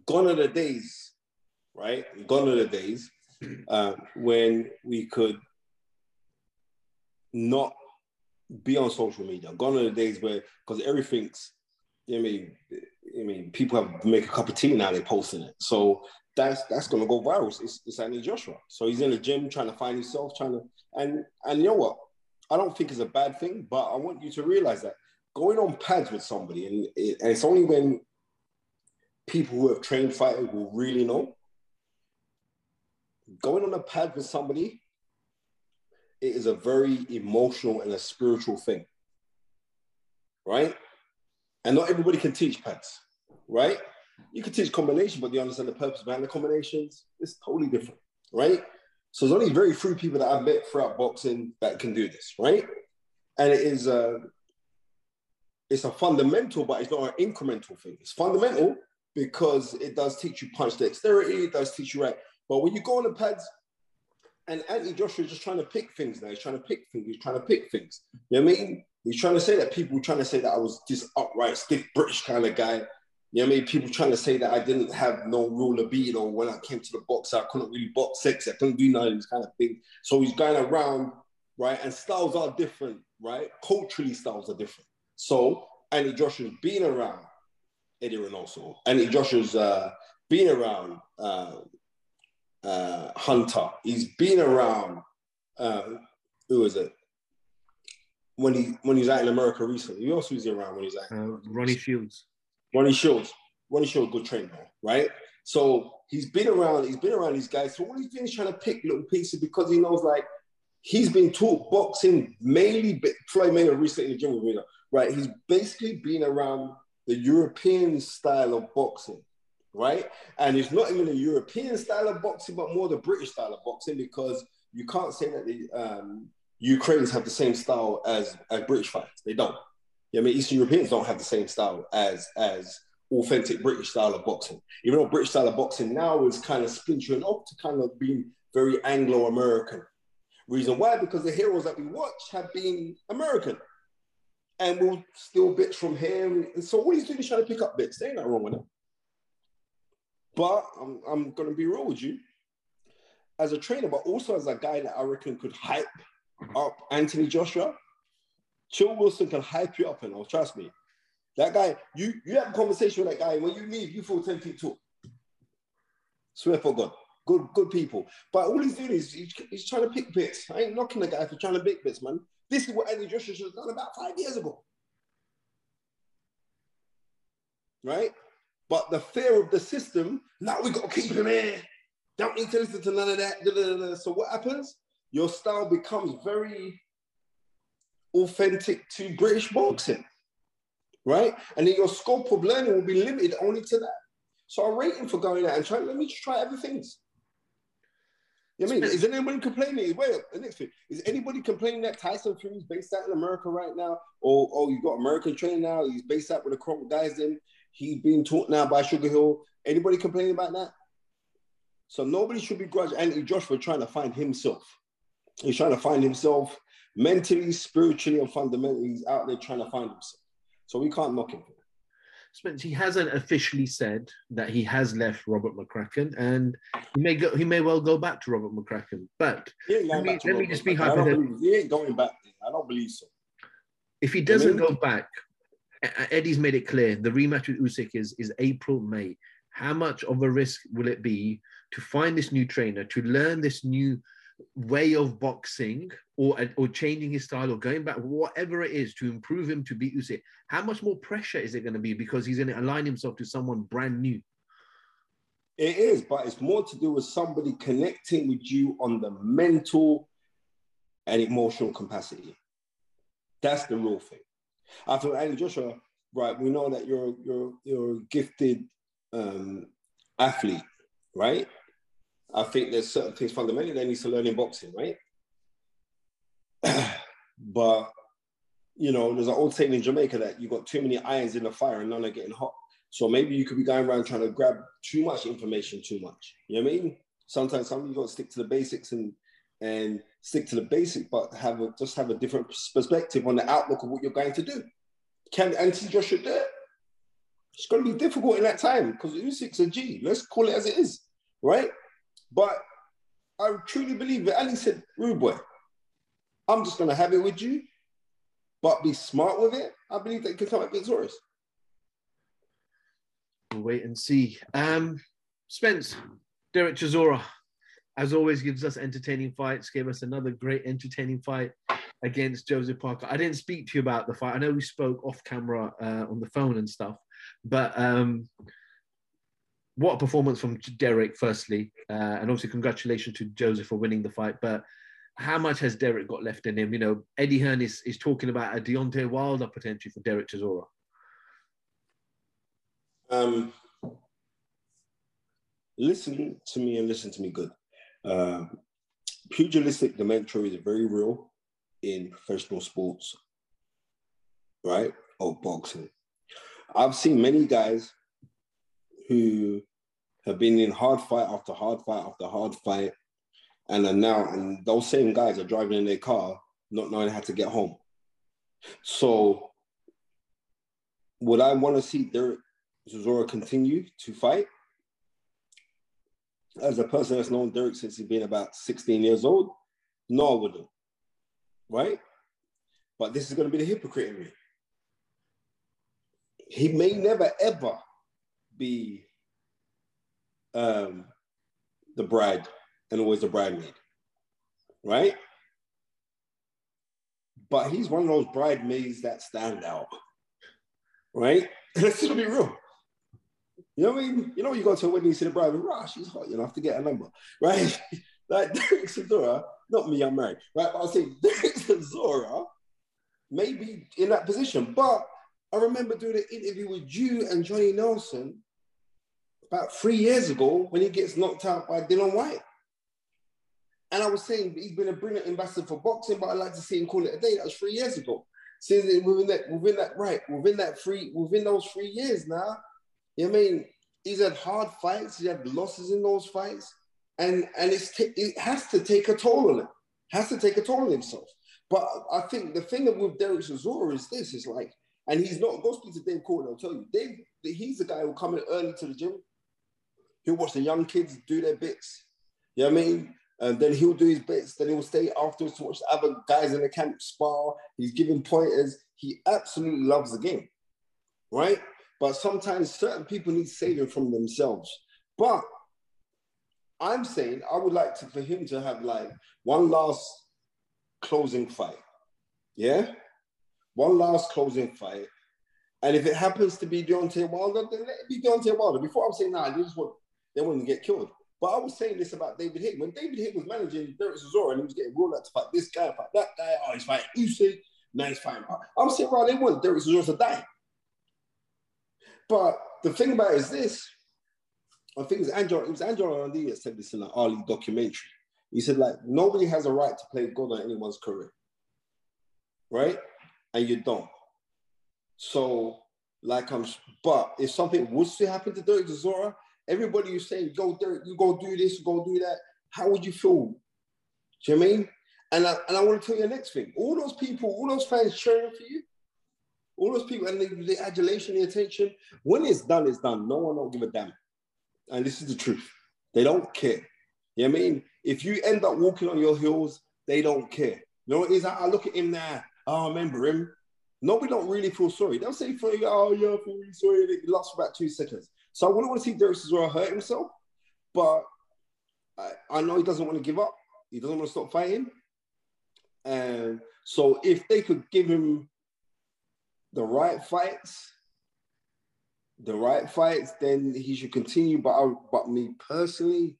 Gone are the days, right? Gone are the days *clears throat* uh, when we could not be on social media. Gone are the days where, because everything's, I mean, I mean, people have make a cup of tea now. They're posting it, so that's that's gonna go viral. It's, it's Anthony Joshua. So he's in the gym trying to find himself, trying to and and you know what? I don't think it's a bad thing, but I want you to realize that going on pads with somebody, and, it, and it's only when people who have trained fighters will really know. Going on a pad with somebody, it is a very emotional and a spiritual thing, right? And not everybody can teach pads, right? You can teach combination, but you understand the purpose behind the combinations. It's totally different, right? So there's only very few people that I've met throughout boxing that can do this, right? And it is a, it's a fundamental, but it's not an incremental thing. It's fundamental because it does teach you punch dexterity, it does teach you right. But when you go on the pads, and Anthony Joshua is just trying to pick things now. He's trying to pick things. He's trying to pick things. You know what I mean? He's trying to say that people trying to say that I was this upright, stiff British kind of guy. You know what I mean? People trying to say that I didn't have no rule of beat or when I came to the box, I couldn't really box sex, I couldn't do none of these kind of things. So he's going around, right? And styles are different, right? Culturally, styles are different. So Anthony Joshua's been around Eddie Reynoso. Anthony Joshua's uh, been around uh, uh, Hunter. He's been around, uh, who is it? When he when he's out in America recently. Who else was he around when he's out? Uh, Ronnie Shields. Ronnie Shields. Ronnie Shields, good trainer, right? So he's been around, he's been around these guys. So what he's doing is trying to pick little pieces because he knows like he's been taught boxing mainly Floyd Mayweather recently in the gym with me, right? He's basically been around the European style of boxing, right? And it's not even a European style of boxing, but more the British style of boxing because you can't say that the um, Ukrainians have the same style as, as British fighters. They don't. Yeah, I mean, Eastern Europeans don't have the same style as as authentic British style of boxing. Even though British style of boxing now is kind of splintering off to kind of being very Anglo-American. Reason why? Because the heroes that we watch have been American. And we'll steal bits from him. And so all he's doing is trying to pick up bits. There ain't nothing wrong with it. But I'm, I'm going to be real with you. As a trainer, but also as a guy that I reckon could hype up Anthony Joshua, Chill Wilson can hype you up and all. Trust me. That guy, you you have a conversation with that guy. When you leave, you feel 10 feet tall. Swear for God. Good, good people. But all he's doing is he's, he's trying to pick bits. I ain't knocking the guy for trying to pick bits, man. This is what Andy Joshua should have done about five years ago. Right? But the fear of the system, now we got to keep him here. Don't need to listen to none of that. So what happens? Your style becomes very authentic to British boxing, right? And then your scope of learning will be limited only to that. So I'm waiting for going out and trying, let me just try other things. You know I mean? Is anyone complaining? Wait, the next thing. Is anybody complaining that Tyson Fury is based out in America right now? Or oh, you got American training now, he's based out with the Kronk guys in, he's being taught now by Sugar Hill. Anybody complaining about that? So nobody should be begrudge Anthony Joshua for trying to find himself. He's trying to find himself mentally, spiritually, and fundamentally, he's out there trying to find himself. So we can't knock him. Spence, he hasn't officially said that he has left Robert McCracken, and he may go. He may well go back to Robert McCracken. But let me, let me just be hypothetical. He ain't going back. I don't believe so. If he doesn't go back, Eddie's made it clear the rematch with Usyk is is April May. How much of a risk will it be to find this new trainer, to learn this new way of boxing or or changing his style or going back, whatever it is to improve him to beat Usyk, how much more pressure is it going to be because he's going to align himself to someone brand new? It is, but it's more to do with somebody connecting with you on the mental and emotional capacity. That's the real thing. Feel Andy Joshua, right? We know that you're you're you're a gifted um, athlete, right? I think there's certain things fundamentally they need to learn in boxing, right? *clears throat* but you know, there's an old saying in Jamaica that you've got too many irons in the fire and none are getting hot. So maybe you could be going around trying to grab too much information too much. You know what I mean? Sometimes some you got to stick to the basics and and stick to the basic, but have a, just have a different perspective on the outlook of what you're going to do. Can Anthony Joshua do it? It's going to be difficult in that time because Usyk's a G. Let's call it as it is, right? But I truly believe it. Ali said, rude boy, I'm just gonna have it with you, but be smart with it. I believe that you can come out victorious. We'll wait and see. Um, Spence, Derek Chisora, as always, gives us entertaining fights. Gave us another great entertaining fight against Joseph Parker. I didn't speak to you about the fight. I know we spoke off camera uh, on the phone and stuff, but um, what a performance from Derek, firstly, uh, and obviously congratulations to Joseph for winning the fight. But how much has Derek got left in him? You know, Eddie Hearn is, is talking about a Deontay Wilder potential for Derek Chisora. Um, listen to me and listen to me good. Uh, pugilistic dementia is very real in professional sports, right? Or boxing. I've seen many guys who have been in hard fight after hard fight after hard fight, and are now, and those same guys are driving in their car, not knowing how to get home. So, would I want to see Derek Chisora continue to fight. As a person that's known Derek since he's been about 16 years old, no, I wouldn't. Right? But this is going to be the hypocrite in me. He may never ever be um, the bride and always the bridemaid, right? But he's one of those bridesmaids that stand out, right? *laughs* Let's just be real. You know what I mean? You know, you go to a wedding, you see the bride, rah, she's hot, you know, have to get a number, *laughs* right? like *laughs* Derek Chisora, not me, I'm married, right? But I'll say Derek Chisora may be in that position. But I remember doing an interview with you and Johnny Nelson about three years ago when he gets knocked out by Dillian Whyte. And I was saying he's been a brilliant ambassador for boxing, but I'd like to see him call it a day. That was three years ago. Since within that, within that, right, within that three, within those three years now, you know I mean, he's had hard fights, he had losses in those fights, and and it's it has to take a toll on him. Has to take a toll on himself. But I think the thing with Derek Chisora is this: is like, and he's not. Go speak to Dave Courtney. I'll tell you, Dave. He's the guy who come in early to the gym. He'll watch the young kids do their bits. You know what I mean? And then he'll do his bits. Then he'll stay afterwards to watch the other guys in the camp spar. He's giving pointers. He absolutely loves the game, right? But sometimes certain people need saving from themselves. But I'm saying I would like to for him to have like one last closing fight. Yeah? One last closing fight. And if it happens to be Deontay Wilder, then let it be Deontay Wilder. Before I was saying, nah, they just want they to get killed. But I was saying this about David Hick. When David Hick was managing Derek Chisora and he was getting ruled out to fight this guy, fight that guy, oh, he's fighting Usyk, now he's fighting. I'm saying, right, they want Derek Chisora to die. But the thing about it is this, I think it was Angelo, it was Angelo Dundee that said this in an Ali documentary. He said, like, nobody has a right to play God on anyone's career. Right? And you don't. So, like I'm but if something was to happen to Derek Chisora, everybody you saying, go Derek, you go do this, go do that, how would you feel? Do you know I mean? And I, and I want to tell you the next thing. All those people, all those fans cheering for you, all those people and the, the adulation, the attention, when it's done, it's done. No one don't give a damn. And this is the truth. They don't care. You know what I mean? If you end up walking on your heels, they don't care. You know what it is? I look at him now. Oh, I remember him. Nobody don't really feel sorry. They'll say for you, oh yeah, I feel sorry. It lasts for about two seconds. So I wouldn't want to see Derek Chisora hurt himself, but I, I know he doesn't want to give up. He doesn't want to stop fighting. And so if they could give him the right fights, the right fights, then he should continue. But I, but me personally,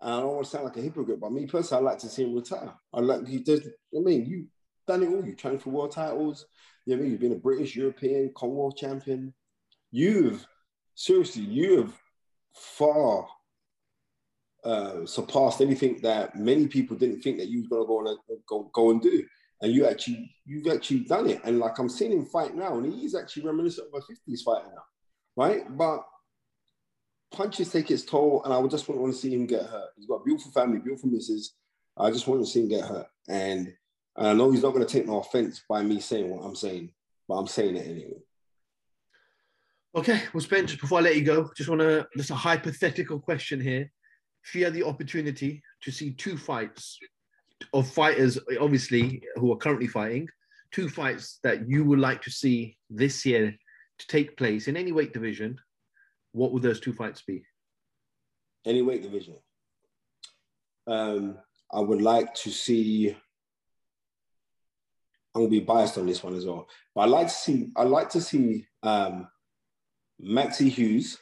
I don't want to sound like a hypocrite, but me personally, I'd like to see him retire. I like he does. I mean, you done it all. You trained for world titles. You know I mean? You've been a British, European, Commonwealth champion. You've seriously, you have far uh, surpassed anything that many people didn't think that you was gonna go and go, go and do. And you actually, you've actually done it. And like I'm seeing him fight now, and he's actually reminiscent of a 50s fighter now, right? But punches take its toll, and I would just want to see him get hurt. He's got a beautiful family, beautiful misses. I just want to see him get hurt. And, and I know he's not going to take no offense by me saying what I'm saying, but I'm saying it anyway. Okay, well, Spence, just before I let you go, just want to, just a hypothetical question here. If you had the opportunity to see two fights of fighters, obviously, who are currently fighting, two fights that you would like to see this year to take place in any weight division, what would those two fights be? Any weight division. Um, I would like to see. I'm gonna be biased on this one as well, but I like to see. I like to see um, Maxi Hughes,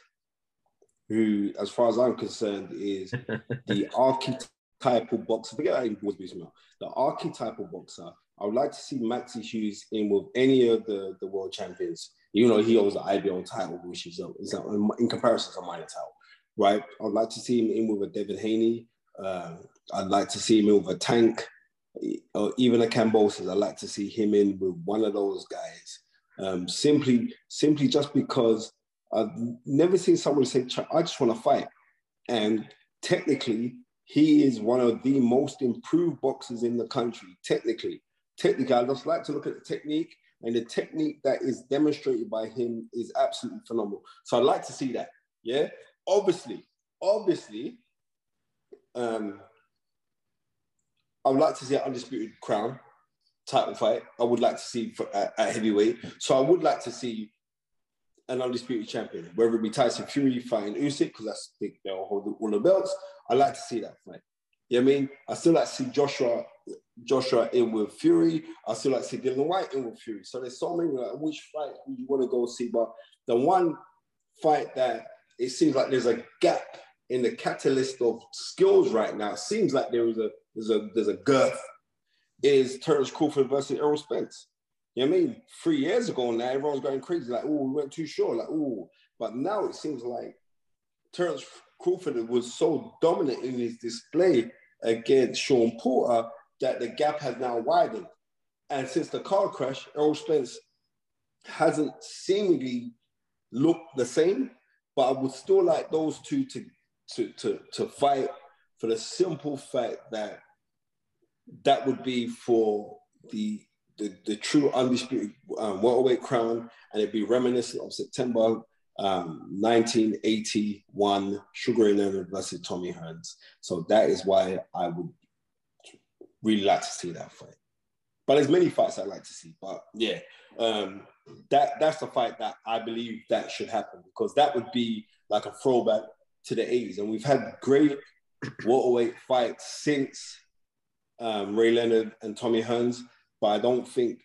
who, as far as I'm concerned, is *laughs* the archetypal boxer. Forget that he was The archetypal boxer. I would like to see Maxi Hughes in with any of the, the world champions You know, he owns the IBO title, which is, is in comparison to minor title, right? I'd like to see him in with a Devin Haney. Uh, I'd like to see him in with a Tank, or even a Kambosos. I'd like to see him in with one of those guys. Um, simply, simply just because I've never seen someone say, "I just want to fight," and technically, he is one of the most improved boxers in the country. Technically, technically, I just like to look at the technique and the technique that is demonstrated by him is absolutely phenomenal. So I'd like to see that. Yeah, obviously, obviously, um, I would like to see an undisputed crown title fight. I would like to see for, at, at heavyweight. So I would like to see an undisputed champion, whether it be Tyson Fury fighting Usyk, because I think they'll hold all the belts. I like to see that fight. You know what I mean? I still like to see Joshua Joshua in with Fury. I still like to see Dillian Whyte in with Fury. So there's so many like which fight you want to go see? But the one fight that it seems like there's a gap in the catalyst of skills right now. It seems like there is a there's a there's a girth. Is Terence Crawford versus Errol Spence? You know what I mean? Three years ago now, everyone's going crazy, like, oh, we weren't too short, like, oh. But now it seems like Terence Crawford was so dominant in his display against Shawn Porter that the gap has now widened. And since the car crash, Errol Spence hasn't seemingly looked the same, but I would still like those two to, to, to, to fight for the simple fact that that would be for the the, the true undisputed um, welterweight crown, and it'd be reminiscent of September um, 1981 Sugar Ray Leonard versus Tommy Hearns. So that is why I would really like to see that fight. But there's many fights I'd like to see. But yeah, um, that that's the fight that I believe that should happen because that would be like a throwback to the 80s. And we've had great welterweight fights since um, Ray Leonard and Tommy Hearns but I don't think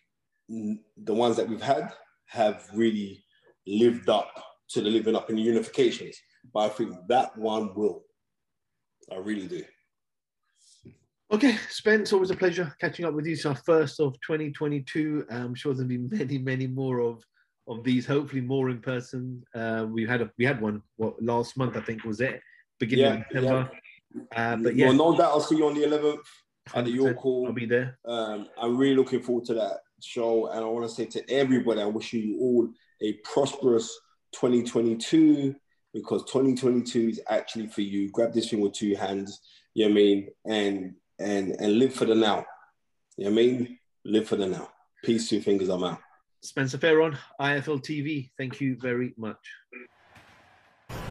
the ones that we've had have really lived up to the living up in the unifications. But I think that one will. I really do. Okay, Spence, always a pleasure catching up with you. It's our first of 2022. I'm sure there'll be many, many more of of these. Hopefully, more in person. Uh, we had a we had one what last month I think was it beginning yeah, of September. Yeah. Uh, but yeah, well, no doubt I'll see you on the 11th at your call. I'll be there. Um, I'm really looking forward to that show, and I want to say to everybody, I wish you all a prosperous 2022 because 2022 is actually for you. Grab this thing with two hands. You know what I mean? And and and live for the now. You know what I mean? Live for the now. Peace, two fingers. I'm out. Spencer Fearon, IFL TV. Thank you very much.